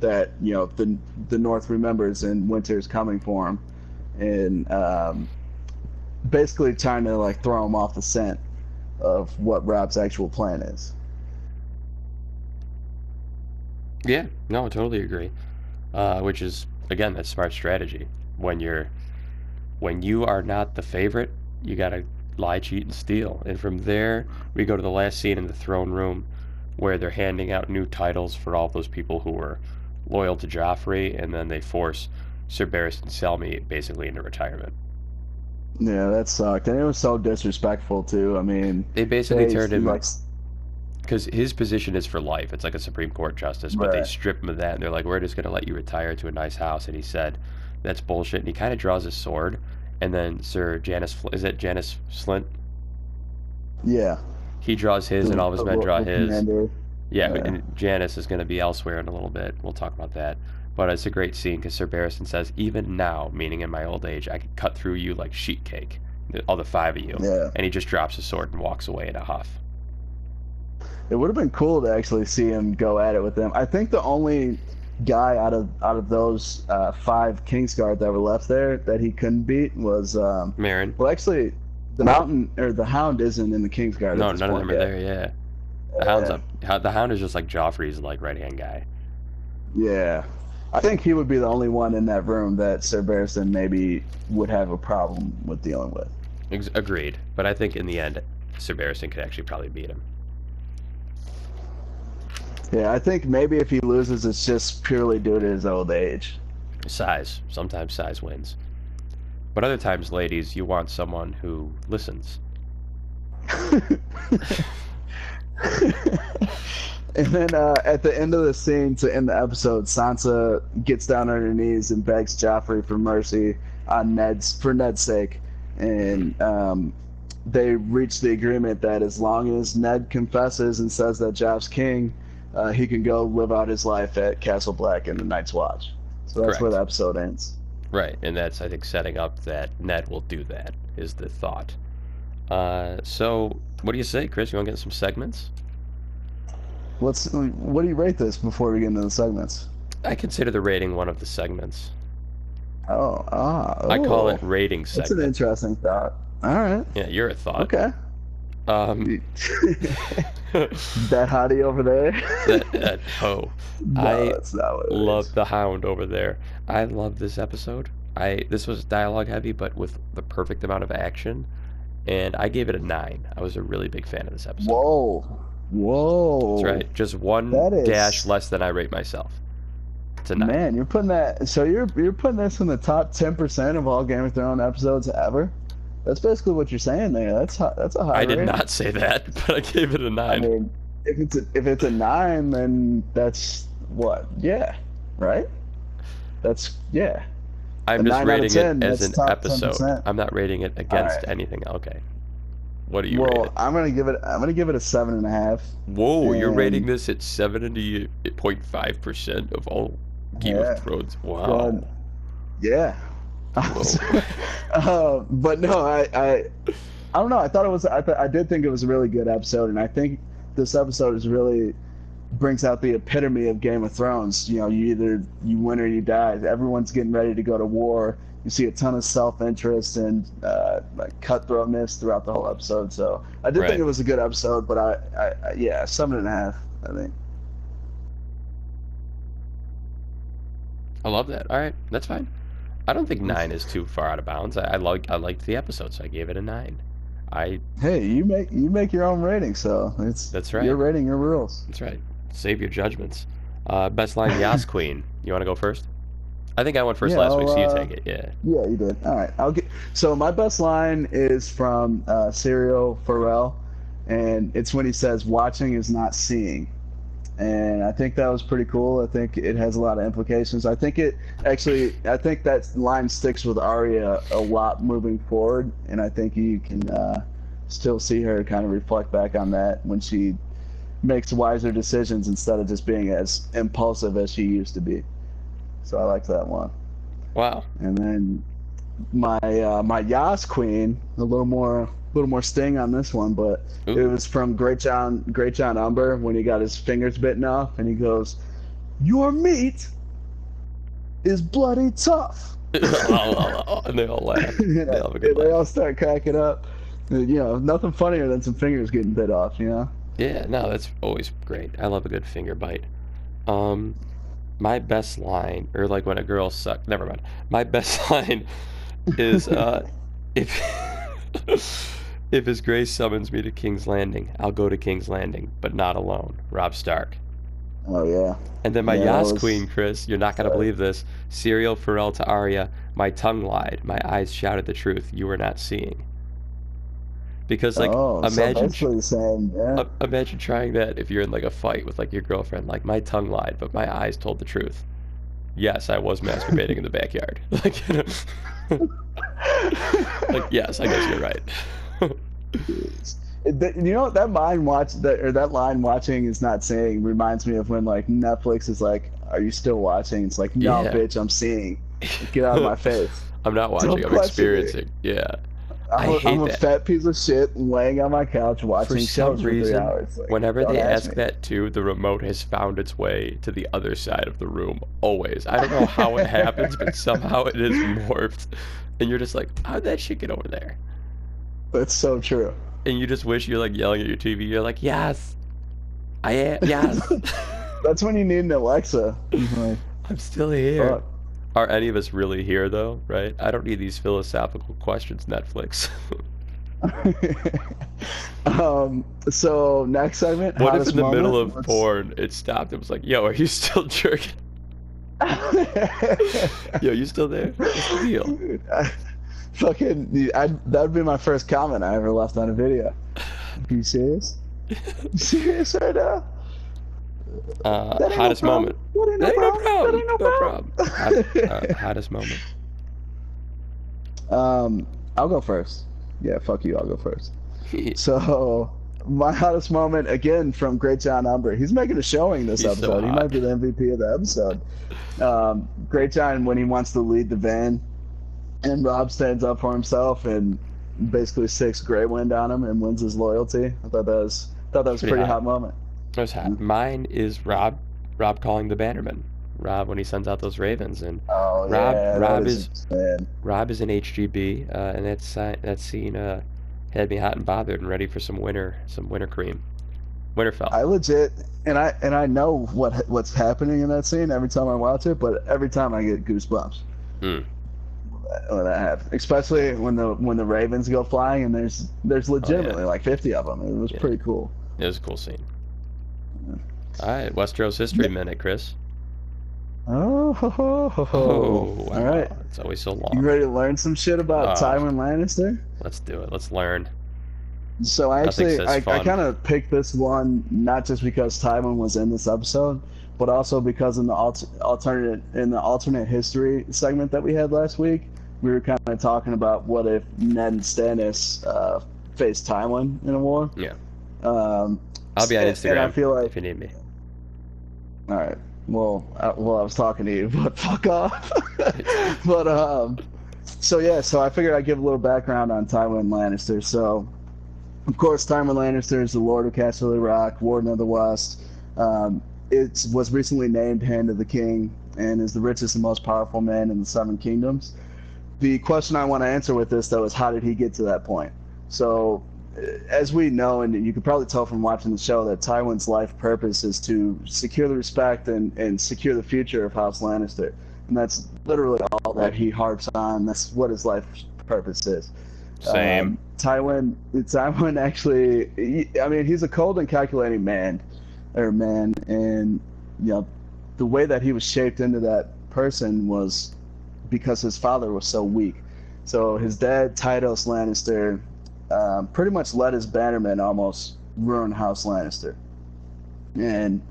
that you know the the North remembers and winter is coming for him, and um, basically trying to like throw him off the scent of what Rob's actual plan is. Yeah, no, I totally agree. Uh, which is again, that's smart strategy. When you're when you are not the favorite, you gotta lie, cheat, and steal. And from there, we go to the last scene in the throne room, where they're handing out new titles for all those people who were loyal to Joffrey, and then they force Sir Barristan Selmy basically into retirement. Yeah, that sucked, and it was so disrespectful too. I mean, They basically they- turned him like, because his position is for life. It's like a Supreme Court justice, but they Right. strip him of that, and they're like, "We're just going to let you retire to a nice house." And he said, "That's bullshit." And he kind of draws his sword, and then Sir Janos, Fl- is it Janos Flint? yeah, He draws his, and all of his men draw his. commander. Yeah, Yeah. and Janos is going to be elsewhere in a little bit. We'll talk about that. But it's a great scene because Sir Barristan says, "Even now, meaning in my old age, I could cut through you like sheet cake, all the five of you." Yeah, And he just drops his sword and walks away in a huff. it would have been cool to actually see him go at it with them. I think the only guy out of out of those uh, five Kingsguard that were left there that he couldn't beat was um, Meryn. well, actually, the Mountain or the Hound isn't in the Kingsguard. No, at this none of them are there. Yeah. The hound's up. The hound is just like Joffrey's like right hand guy. Yeah. I think he would be the only one in that room that Sir Barristan maybe would have a problem with dealing with. Ex- agreed. But I think in the end, Sir Barristan could actually probably beat him. Yeah, I think maybe if he loses, it's just purely due to his old age. Size. Sometimes size wins. But other times, ladies, you want someone who listens. and then uh, at the end of the scene to end the episode, Sansa gets down on her knees and begs Joffrey for mercy on Ned's for Ned's sake, and um, they reach the agreement that as long as Ned confesses and says that Joff's king, uh, he can go live out his life at Castle Black in the Night's Watch. So that's where the episode ends. Right, and that's I think setting up that Ned will do that is the thought. Uh, so what do you say, Chris? You want to get some segments? What's what do you rate this before we get into the segments? I consider the rating one of the segments. Oh, ah, I call it rating segment. That's an interesting thought. All right. Yeah, you're a thought. Okay. Um, that hottie over there. that, that hoe. no, I that's not what it love is. the hound over there. I love this episode. I this was dialogue heavy, but with the perfect amount of action, and I gave it a nine. I was a really big fan of this episode. Whoa, whoa. That's right. Just one That is- dash less than I rate myself. Nine. Man, you're putting that. So you're you're putting this in the top ten percent of all Game of Thrones episodes ever. That's basically what you're saying there. That's that's a high. I did not say that, but I gave it a nine. I mean, if it's a, if it's a nine, then that's what? Yeah, right. That's yeah. I'm a just nine out of rating 10, it as an episode. 10%. I'm not rating it against Alright. anything. Okay. What do you well? I'm gonna give it. I'm gonna give it a seven and a half. Whoa, you're rating this at 70.5% of all Game Yeah. of Thrones. Wow. Yeah. Uh, but no, I, I, I don't know. I thought it was. I, th- I did think it was a really good episode, and I think this episode is really brings out the epitome of Game of Thrones. You know, you either you win or you die. Everyone's getting ready to go to war. You see a ton of self-interest and uh, like cutthroatness throughout the whole episode. So I did Right. think it was a good episode, but I, I, I yeah, seven and a half. I think. I love that. All right, that's fine. I don't think nine is too far out of bounds. I, I like I liked the episode, so I gave it a nine. I Hey, you make you make your own rating, so it's That's right. Your rating, your rules. that's right. Save your judgments. Uh, best line, Yas Queen. You want to go first? I think I went first Yeah, last week, so you uh, take it. Yeah. Yeah, you did. All right, I'll get. So my best line is from uh, Syrio Forel, and it's when he says, "Watching is not seeing," and I think that was pretty cool. I think it has a lot of implications. I think it actually. I think that line sticks with Arya a lot moving forward, and I think you can uh, still see her kind of reflect back on that when she makes wiser decisions instead of just being as impulsive as she used to be. So I like that one. Wow. And then my uh, my Yas Queen, a little more a little more sting on this one, but it was from Greatjon Great John Umber when he got his fingers bitten off, and he goes, "Your meat is bloody tough." and they all laugh. They have a they laugh. all start cracking up. You know, nothing funnier than some fingers getting bit off. You know. Yeah, no, that's always great. I love a good finger bite. Um, my best line, or like when a girl suck. Never mind. My best line is uh, if if His Grace summons me to King's Landing, I'll go to King's Landing, but not alone. Rob Stark. Oh yeah. And then my Yeah, Yas was- Queen, Chris, you're not gonna Right. believe this. Syrio Forel to Arya, my tongue lied, my eyes shouted the truth you were not seeing. Because like oh, imagine basically saying, yeah. Imagine trying that if you're in like a fight with like your girlfriend. Like my tongue lied, but my eyes told the truth. Yes, I was masturbating in the backyard. Like, you know, like yes, I guess you're right. You know that mind watch that or that line watching is not saying reminds me of when like Netflix is like, "Are you still watching?" It's like, "No, Yeah. bitch, I'm seeing. Get out of my face." I'm not watching. Don't I'm experiencing. Yeah. I I'm, hate I'm a that. fat piece of shit laying on my couch watching some shows for three reason, hours. Like, Whenever they ask ask me. that too, the remote has found its way to the other side of the room. Always. I don't know how it happens, but somehow it is morphed. And you're just like, how'd that shit get over there? That's so true. And you just wish you're like yelling at your TV. You're like, yes, I am. Yes. That's when you need an Alexa. Like, I'm still here. fuck. Are any of us really here though? Right? I don't need these philosophical questions, Netflix. um. So next segment. what if in the middle of Let's- porn it stopped? It was like, yo, are you still jerking? Yo, you still there? What's the deal? Dude, I, fucking, I, that'd be my first comment I ever left on a video. Are you serious? You serious right now? Uh, ain't no hottest moment. That ain't no That ain't no problem. No problem. No problem. Hot, uh, hottest moment. Um, I'll go first. Yeah, fuck you. I'll go first. So, my hottest moment again from Greatjon Umber. He's making a showing this He's so episode. he might be the MVP of the episode. Um, Greatjon when he wants to lead the van, and Rob stands up for himself and basically sics Grey Wind on him and wins his loyalty. I thought that was thought that was a Pretty pretty hot. hot moment. That was hot. Mine is Rob. Rob calling the Bannerman. Rob when he sends out those ravens, and Oh Rob- yeah, Rob is, man. Rob is an HGB, uh, and that si- that scene uh, had me hot and bothered and ready for some winter some winter cream, Winterfell. I legit and I and I know what what's happening in that scene every time I watch it, but every time I get goosebumps. Hmm. When that happens, especially when the when the ravens go flying and there's there's legitimately like 50 of them. It was Oh, Yeah. pretty cool. It was a cool scene. All right, Westeros history minute, Chris. Oh, Oh, Oh, all right. It's always so long. You ready to learn some shit about Uh, Tywin Lannister? Let's do it. Let's learn. So I actually, I, I kind of picked this one not just because Tywin was in this episode, but also because in the alter, alternate in the alternate history segment that we had last week, we were kind of talking about what if Ned and Stannis uh, faced Tywin in a war. Yeah. Um, I'll be on Instagram And I feel like if you need me. All right. Well, I, well, I was talking to you, but fuck off. but um, so yeah, so I figured I'd give a little background on Tywin Lannister. So, of course, Tywin Lannister is the Lord of Casterly Rock, Warden of the West. Um, it was recently named Hand of the King and is the richest and most powerful man in the Seven Kingdoms. The question I want to answer with this, though, is how did he get to that point? So, as we know, and you could probably tell from watching the show, that Tywin's life purpose is to secure the respect and, and secure the future of House Lannister. And that's literally all that he harps on. That's what his life purpose is. Same. Um, Tywin, Tywin actually, he- I mean, he's a cold and calculating man, or man, and you know, the way that he was shaped into that person was because his father was so weak. So his dad, Tytos Lannister, um, pretty much let his bannermen almost ruin House Lannister, and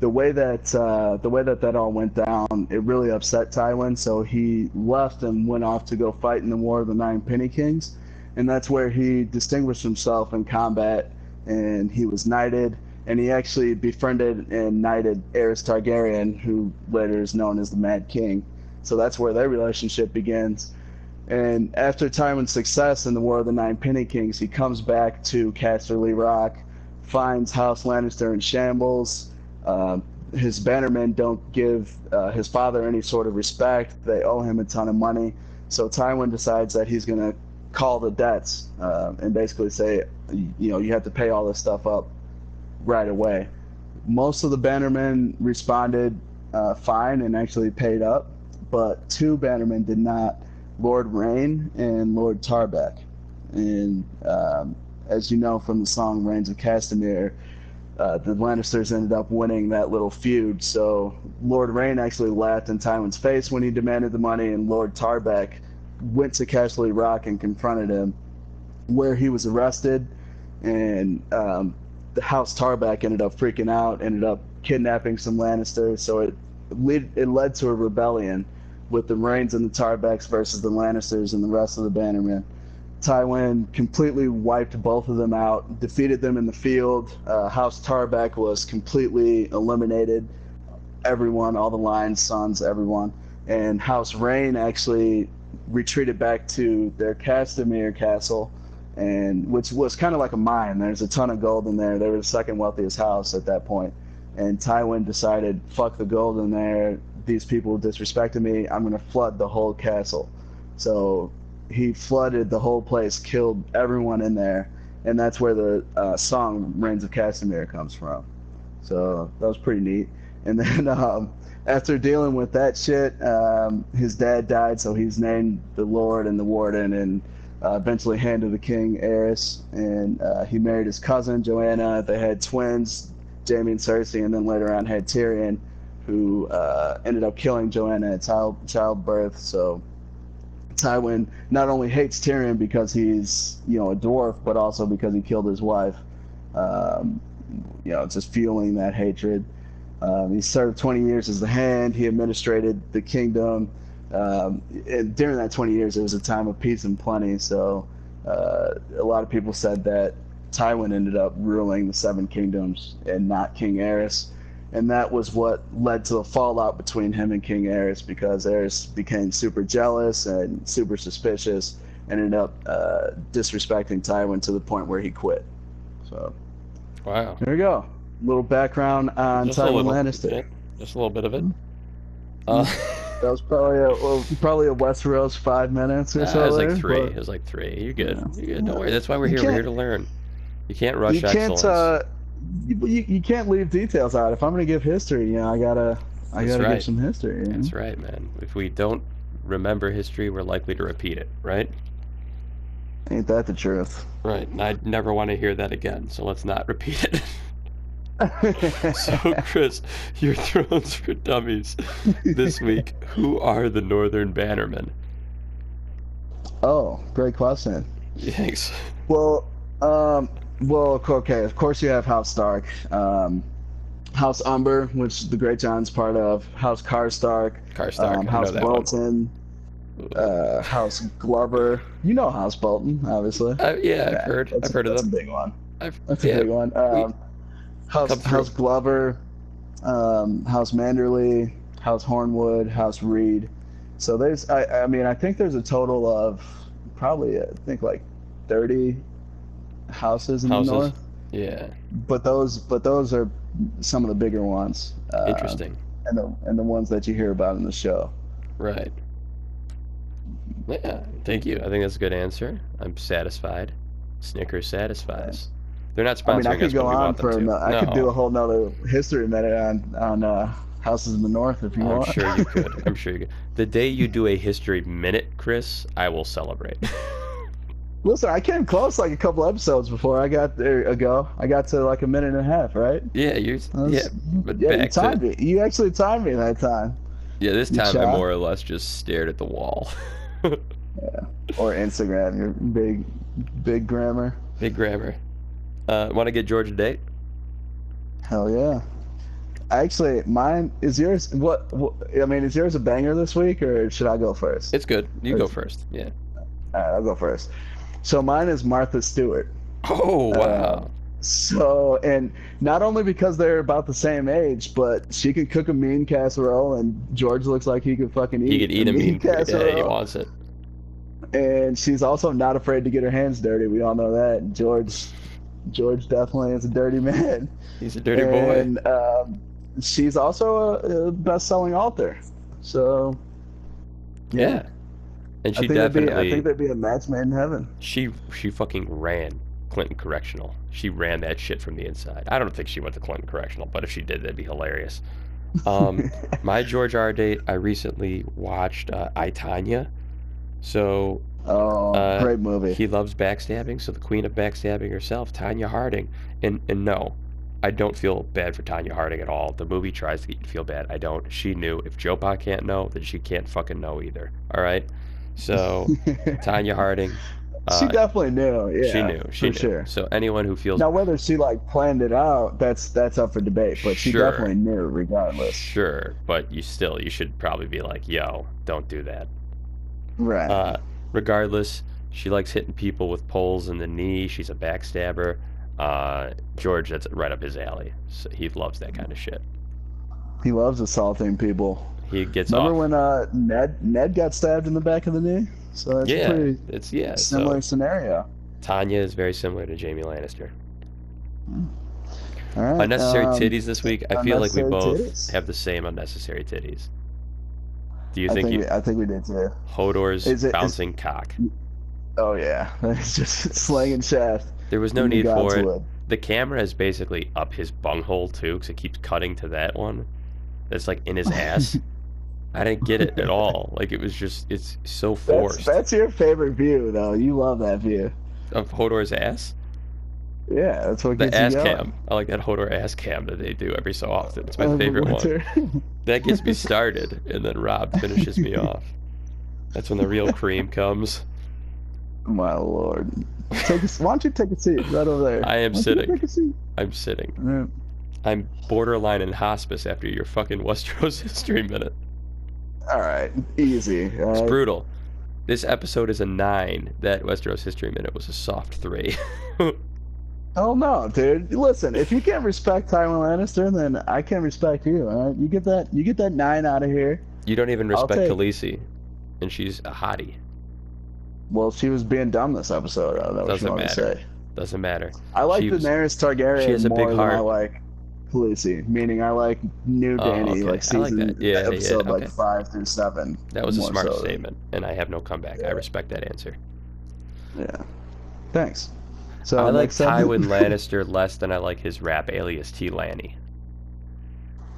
the way that uh, the way that that all went down, it really upset Tywin. So he left and went off to go fight in the War of the Nine Penny Kings, and that's where he distinguished himself in combat, and he was knighted. And he actually befriended and knighted Aerys Targaryen, who later is known as the Mad King. So that's where their relationship begins. And after Tywin's success in the War of the Nine Penny Kings, he comes back to Casterly Rock, finds House Lannister in shambles. Um, his bannermen don't give uh, his father any sort of respect. They owe him a ton of money. So Tywin decides that he's going to call the debts uh, and basically say, you know, you have to pay all this stuff up right away. Most of the bannermen responded uh, fine and actually paid up, but two bannermen did not. Lord Reyne and Lord Tarbeck. And um, as you know from the song Rains of Castamere, uh, the Lannisters ended up winning that little feud. So Lord Reyne actually laughed in Tywin's face when he demanded the money, and Lord Tarbeck went to Casterly Rock and confronted him, where he was arrested, and um, the House Tarbeck ended up freaking out, ended up kidnapping some Lannisters. So it led, it led to a rebellion with the Reynes and the Tarbecks versus the Lannisters and the rest of the Bannermen. Tywin completely wiped both of them out, defeated them in the field. Uh, House Tarbeck was completely eliminated. Everyone, all the Lions, sons, everyone. And House Reyne actually retreated back to their Castamere castle, and which was kind of like a mine. There's a ton of gold in there. They were the second wealthiest house at that point. And Tywin decided, fuck the gold in there. These people disrespected me. I'm going to flood the whole castle. So he flooded the whole place, killed everyone in there, and that's where the uh, song "Rains of Castamere" comes from. So that was pretty neat. And then um, after dealing with that shit, um, his dad died, so he's named the Lord and the Warden, and uh, eventually handed the king Aerys, and uh, he married his cousin Joanna. They had twins, Jaime and Cersei, and then later on had Tyrion, who uh, ended up killing Joanna at child childbirth. So Tywin not only hates Tyrion because he's you know a dwarf, but also because he killed his wife. Um, you know, just fueling that hatred. Um, he served 20 years as the Hand. He administrated the kingdom. Um, and during that 20 years, it was a time of peace and plenty. So uh, a lot of people said that Tywin ended up ruling the Seven Kingdoms and not King Aerys. And that was what led to the fallout between him and King Aerys because Aerys became super jealous and super suspicious and ended up uh, disrespecting Tywin to the point where he quit. So Wow. there you go. little background on Just Tywin little. Lannister. Just a little bit of it. Uh, That was probably a well, probably a Westeros five minutes or uh, so. it was like there, three. but It was like three. You're good. Yeah. You're good. Don't worry. That's why we're here. We're here to learn. You can't rush you can't excellence. uh, you, you, can't leave details out. If I'm gonna give history, you know, I gotta I That's gotta right. give some history. You know? That's right, man. If we don't remember history, we're likely to repeat it, right? Ain't that the truth? Right. And I never want to hear that again. So let's not repeat it. So, Chris, your Thrones for Dummies this week. Who are the Northern Bannermen? oh, great question. Thanks. Well, um, well, okay. Of course, you have House Stark, um, House Umber, which the Greatjon's part of, House Karstark, Karstark. um, House. Bolton, uh, House Glover. You know House Bolton, obviously. Uh, yeah, I've heard. that's- I've heard of that's them. a big one. I've, That's yeah, a big one. Um, House House Glover, um, House Manderley, House Hornwood, House Reed. So there's, I, I mean, I think there's a total of probably, I think like 30 houses in Houses. the north. yeah. But those, but those are some of the bigger ones. Uh, Interesting. And the and the ones that you hear about in the show. Right. Yeah. Thank you. I think that's a good answer. I'm satisfied. Snickers satisfies. They're not I mean, sponsoring I could us, go on for, to. no, I could do a whole nother history minute on on uh, houses in the north if you want. I'm sure you could. I'm sure you could. The day you do a history minute, Chris, I will celebrate. Listen, I came close like a couple episodes before I got there ago. I got to like a minute and a half, right? yeah, you're. That's- Yeah, but yeah, you back to timed me. You actually timed me that time. yeah. This time I more or less just stared at the wall. yeah. Or Instagram, your big, big grammar. Big grammar. Uh, Want to get George a date? Hell yeah. Actually, mine is yours. What, what? I mean, is yours a banger this week, or should I go first? It's good. You go first. Yeah. All right, I'll go first. So mine is Martha Stewart. Oh wow. Uh, So, and not only because they're about the same age, but she can cook a mean casserole, and George looks like he could fucking eat. he could eat a mean. Yeah, he wants it. and she's also not afraid to get her hands dirty. We all know that. George, George definitely is a dirty man. He's a dirty boy. and, Um, she's also a, a best-selling author. So, Yeah. And I she think that'd be, definitely I think that'd be a match made in heaven. she she fucking ran Clinton Correctional. She ran that shit from the inside. I don't think she went to Clinton Correctional, but if she did, that'd be hilarious. Um, my George R. date, I recently watched uh, I Tonya. So oh, uh, great movie. he loves backstabbing. So the queen of backstabbing herself, Tonya Harding. And and no, I don't feel bad for Tonya Harding at all. The movie tries to get you to feel bad. I don't. She knew. If Joe Pa can't know, then she can't fucking know either. All right. So Tonya Harding. she Uh, definitely knew. Yeah, she knew. She for knew. sure. So anyone who feels Now, whether she like planned it out, that's that's up for debate. But she Sure. definitely knew, regardless. sure, but you still you should probably be like, yo, don't do that. Right. Uh, regardless, she likes hitting people with poles in the knee. She's a backstabber. Uh, George, that's right up his alley. So he loves that kind of shit. he loves assaulting people. He gets Remember off. when uh, Ned Ned got stabbed in the back of the knee? So that's yeah, a pretty it's yeah. similar So scenario. Tonya is very similar to Jaime Lannister. All right. Unnecessary um, titties this week. I feel like we both titties. have the same unnecessary titties. Do you I think, think you we, I think we did too. Hodor's Is it- is- bouncing cock? Oh yeah, it's just slanging shaft. There was no need for it. The camera is basically up his bunghole too, because it keeps cutting to that one. That's like in his ass. I didn't get it at all. Like it was just, it's so forced. that's your favorite view, though. You love that view. Of Hodor's ass, Yeah, that's what the gets ass cam. I like that Hodor ass cam that they do every so often. It's my favorite one. That gets me started, and then Rob finishes me off. That's when the real cream comes. My lord. Take a, why don't you take a seat right over there? I am Why don't you sitting. Take a seat. I'm sitting. Yeah. I'm borderline in hospice after your fucking Westeros history minute. All right, easy. all It's right? brutal. This episode is a nine. That Westeros history minute was a soft three. Oh no, dude. Listen, if you can't respect Tywin Lannister, then I can't respect you. All right, you get that. You get that nine out of here. you don't even respect take- Khaleesi, and she's a hottie. Well, she was being dumb this episode. I don't know Doesn't you want to matter. say. Doesn't matter. I like She was- Daenerys Targaryen she has a big more than I heart. like Khaleesi. Meaning, I like New Oh, Danny, okay. like like season that. Yeah, yeah, episode okay. like five through seven. That was a smart so than- statement, and I have no comeback. I respect that answer. Yeah. Thanks. So I like Tywin Lannister less than I like his rap alias T Lanny.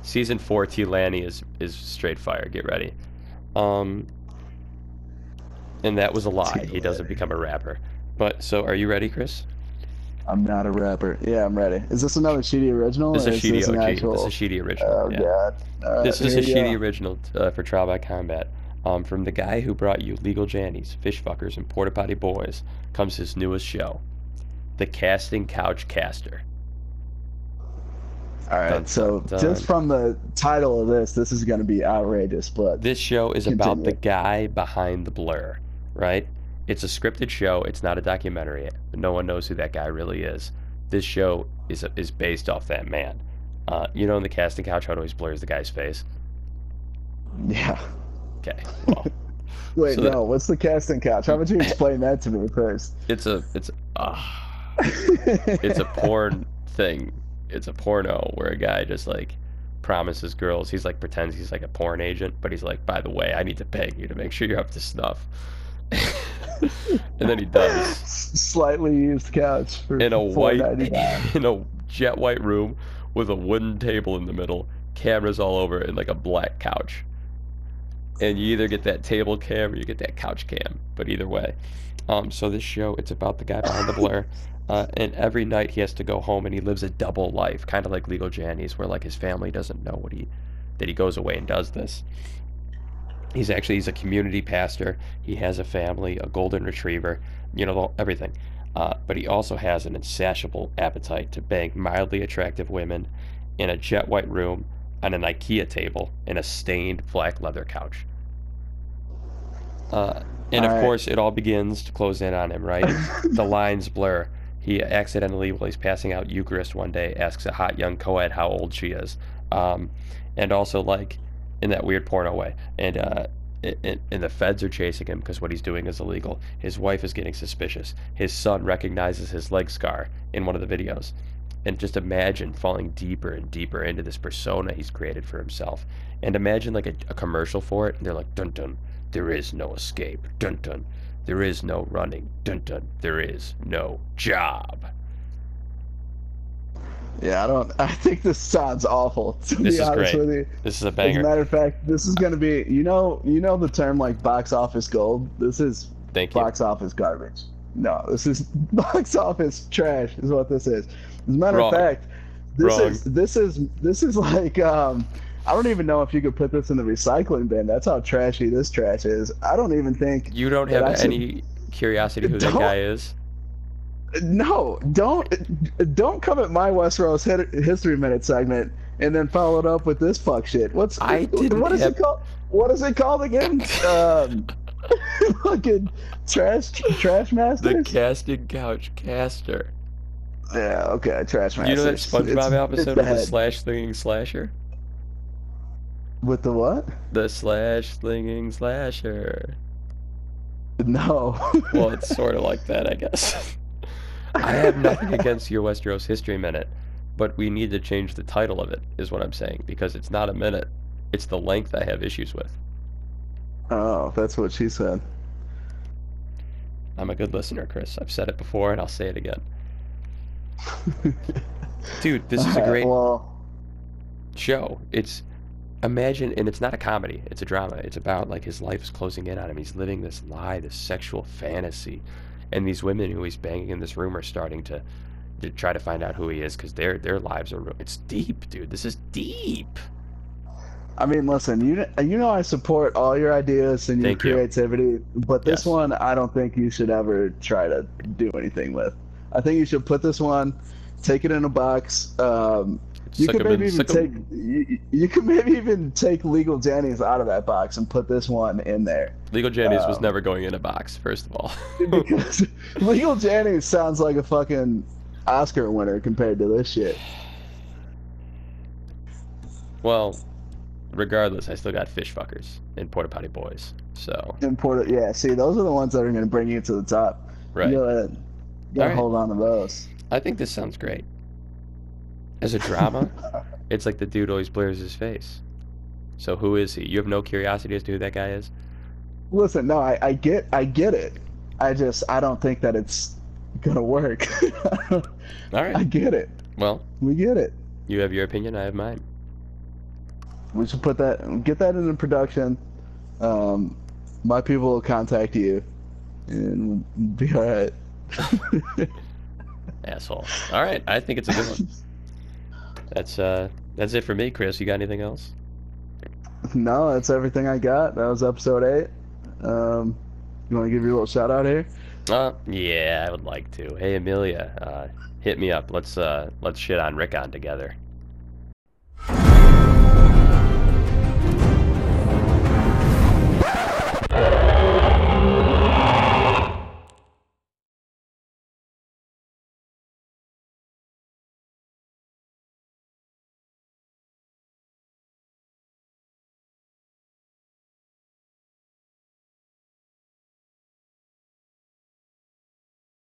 Season four T Lanny is is straight fire. Get ready. Um, and that was a lie. T. He doesn't become a rapper. But so, are you ready, Chris? I'm not a rapper. Yeah, I'm ready. Is this another Sheedy original? This is a this OG. actual- This is a Sheedy original. Oh yeah. god. All right, This is a Sheedy go. original uh, for Trial by Combat. Um, from the guy who brought you Legal Jannies, Fish Fuckers, and Porta Potty Boys comes his newest show, The Casting Couch Caster. All right, Dun, so dun, just from the title of this, this is going to be outrageous. But This show is about the guy behind the blur, right? It's a scripted show. It's not a documentary. No one knows who that guy really is. This show is is based off that man. Uh, you know, in the casting couch, how it always blurs the guy's face. yeah, Okay, well, wait, So that- no. What's the casting couch? How would you explain that to me first? it's a it's uh, it's a porn thing. It's a porno where a guy just like promises girls. He's like pretends he's like a porn agent, but he's like, by the way, I need to beg you to make sure you're up to snuff. and then he does Slightly used couch for in a white in a jet white room with a wooden table in the middle, cameras all over, it, and like a black couch. And you either get that table cam or you get that couch cam. But either way, um, so this show it's about the guy behind the blur, uh, and every night he has to go home and he lives a double life, kind of like Legal Jannies, where like his family doesn't know what he that he goes away and does this. He's actually he's a community pastor. He has a family, a golden retriever, you know everything. Uh, but he also has an insatiable appetite to bang mildly attractive women in a jet white room on an IKEA table in a stained black leather couch. Uh, and of Alright. course, it all begins to close in on him, right? the lines blur. He accidentally, while he's passing out Eucharist one day, asks a hot young co-ed how old she is, um, and also like in that weird porno way. And uh, and, the feds are chasing him because what he's doing is illegal. His wife is getting suspicious. His son recognizes his leg scar in one of the videos. And just imagine falling deeper and deeper into this persona he's created for himself. And imagine like a, a commercial for it, and they're like, dun dun, there is no escape. Dun dun, there is no running. Dun dun, there is no job. Yeah, I don't. I think this sounds awful. To This be is honest great. with you. This is a banger. As a matter of fact, this is going to be. You know, you know the term like box office gold. This is Thank you. box office garbage. No, this is box office trash. Is what this is. As a matter Wrong. of fact, this Wrong. is this is this is like um. I don't even know if you could put this in the recycling bin. That's how trashy this trash is. I don't even think. You don't have any curiosity who that guy is? No, don't don't come at my Westeros history minute segment and then follow it up with this fuck shit. What's I didn't what is have- it called? What is it called again? Um, fucking trash trash master. The casting couch caster. yeah, okay, trash master. You know that SpongeBob it's episode with the slash slinging slasher? with the what? The slash slinging slasher. No. Well, it's sort of like that, I guess. I have nothing against your Westeros History Minute, but we need to change the title of it, is what I'm saying, because it's not a minute. It's the length I have issues with. oh, that's what she said. I'm a good listener, Chris. I've said it before and I'll say it again. Dude, this is a great Well, show. It's imagine, and it's not a comedy. It's a drama. It's about like his life is closing in on him. He's living this lie, this sexual fantasy, and these women who he's banging in this room are starting to, to try to find out who he is because their their lives are. ru- It's deep, dude. This is deep. I mean, listen, you you know I support all your ideas and your Thank you. creativity, but this Yes. one I don't think you should ever try to do anything with. I think you should put this one, take it in a box. Um, you could maybe even take you, you could maybe even take legal Jennings out of that box and put this one in there Legal was um, never going in a box. First of all, because legal Jennings sounds like a fucking Oscar winner compared to this shit. well, regardless, I still got fish fuckers and porta potty boys. So Important, yeah. See, those are the ones that are going to bring you to the top. right. You gotta, you gotta Alright. hold on to those. I think this sounds great. As a drama, it's like the dude always blurs his face. So who is he? You have no curiosity as to who that guy is? Listen, no, I, I get I get it. I just I don't think that it's gonna work. All right, I get it. Well, We get it. you have your opinion, I have mine. We should put that get that into production. Um, my people will contact you, and we'll be all right. Asshole. All right, I think it's a good one. That's uh, that's it for me, Chris. You got anything else? No, that's everything I got. That was episode eight. Um, you want to give your little shout out here? Uh, yeah, I would like to. Hey, Amelia, uh, hit me up. Let's uh, let's shit on Rickon together.